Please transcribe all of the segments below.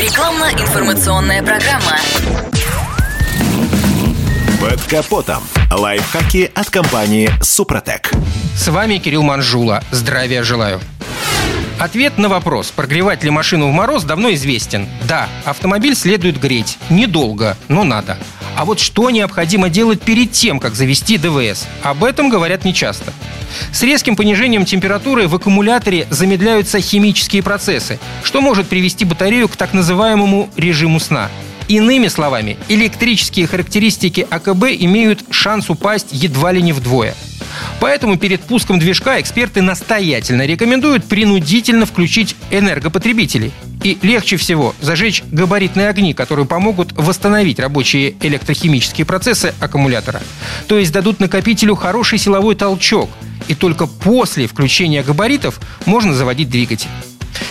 Рекламно-информационная программа. Под капотом. Лайфхаки от компании «Супротек». С вами Кирилл Манжула. Здравия желаю. Ответ на вопрос, прогревать ли машину в мороз, давно известен. Да, автомобиль следует греть. Недолго, но надо. А вот что необходимо делать перед тем, как завести ДВС? Об этом говорят нечасто. С резким понижением температуры в аккумуляторе замедляются химические процессы, что может привести батарею к так называемому режиму сна. Иными словами, электрические характеристики АКБ имеют шанс упасть едва ли не вдвое. Поэтому перед пуском движка эксперты настоятельно рекомендуют принудительно включить энергопотребителей. И легче всего зажечь габаритные огни, которые помогут восстановить рабочие электрохимические процессы аккумулятора. То есть дадут накопителю хороший силовой толчок. И только после включения габаритов можно заводить двигатель.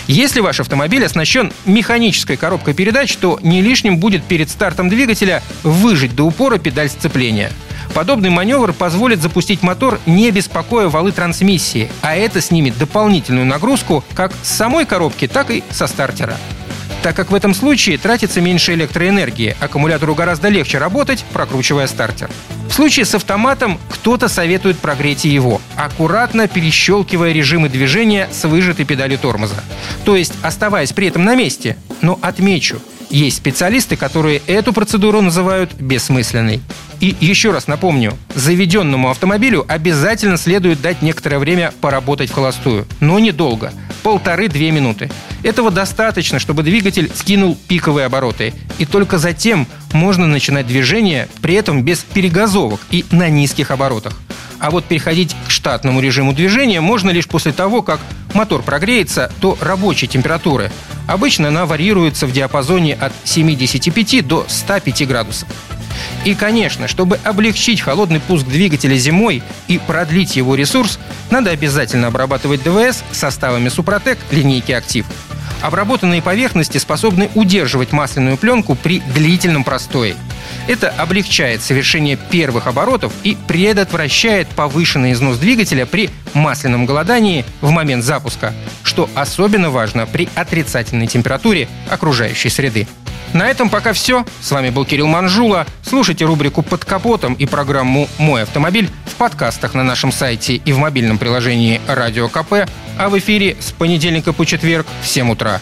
Если ваш автомобиль оснащен механической коробкой передач, то не лишним будет перед стартом двигателя выжать до упора педаль сцепления. Подобный маневр позволит запустить мотор, не беспокоя валы трансмиссии, а это снимет дополнительную нагрузку как с самой коробки, так и со стартера так как в этом случае тратится меньше электроэнергии, аккумулятору гораздо легче работать, прокручивая стартер. В случае с автоматом кто-то советует прогреть его, аккуратно перещелкивая режимы движения с выжатой педалью тормоза. То есть оставаясь при этом на месте. Но отмечу, есть специалисты, которые эту процедуру называют бессмысленной. И еще раз напомню, заведенному автомобилю обязательно следует дать некоторое время поработать в холостую, но недолго, полторы-две минуты. Этого достаточно, чтобы двигатель скинул пиковые обороты. И только затем можно начинать движение, при этом без перегазовок и на низких оборотах. А вот переходить к штатному режиму движения можно лишь после того, как мотор прогреется до рабочей температуры. Обычно она варьируется в диапазоне от 75 до 105 градусов. И, конечно, чтобы облегчить холодный пуск двигателя зимой и продлить его ресурс, надо обязательно обрабатывать ДВС составами Супротек линейки «Актив». Обработанные поверхности способны удерживать масляную пленку при длительном простое. Это облегчает совершение первых оборотов и предотвращает повышенный износ двигателя при масляном голодании в момент запуска, что особенно важно при отрицательной температуре окружающей среды. На этом пока все. С вами был Кирилл Манжула. Слушайте рубрику «Под капотом» и программу «Мой автомобиль» в подкастах на нашем сайте и в мобильном приложении «Радио КП», а в эфире с понедельника по четверг в 7 утра.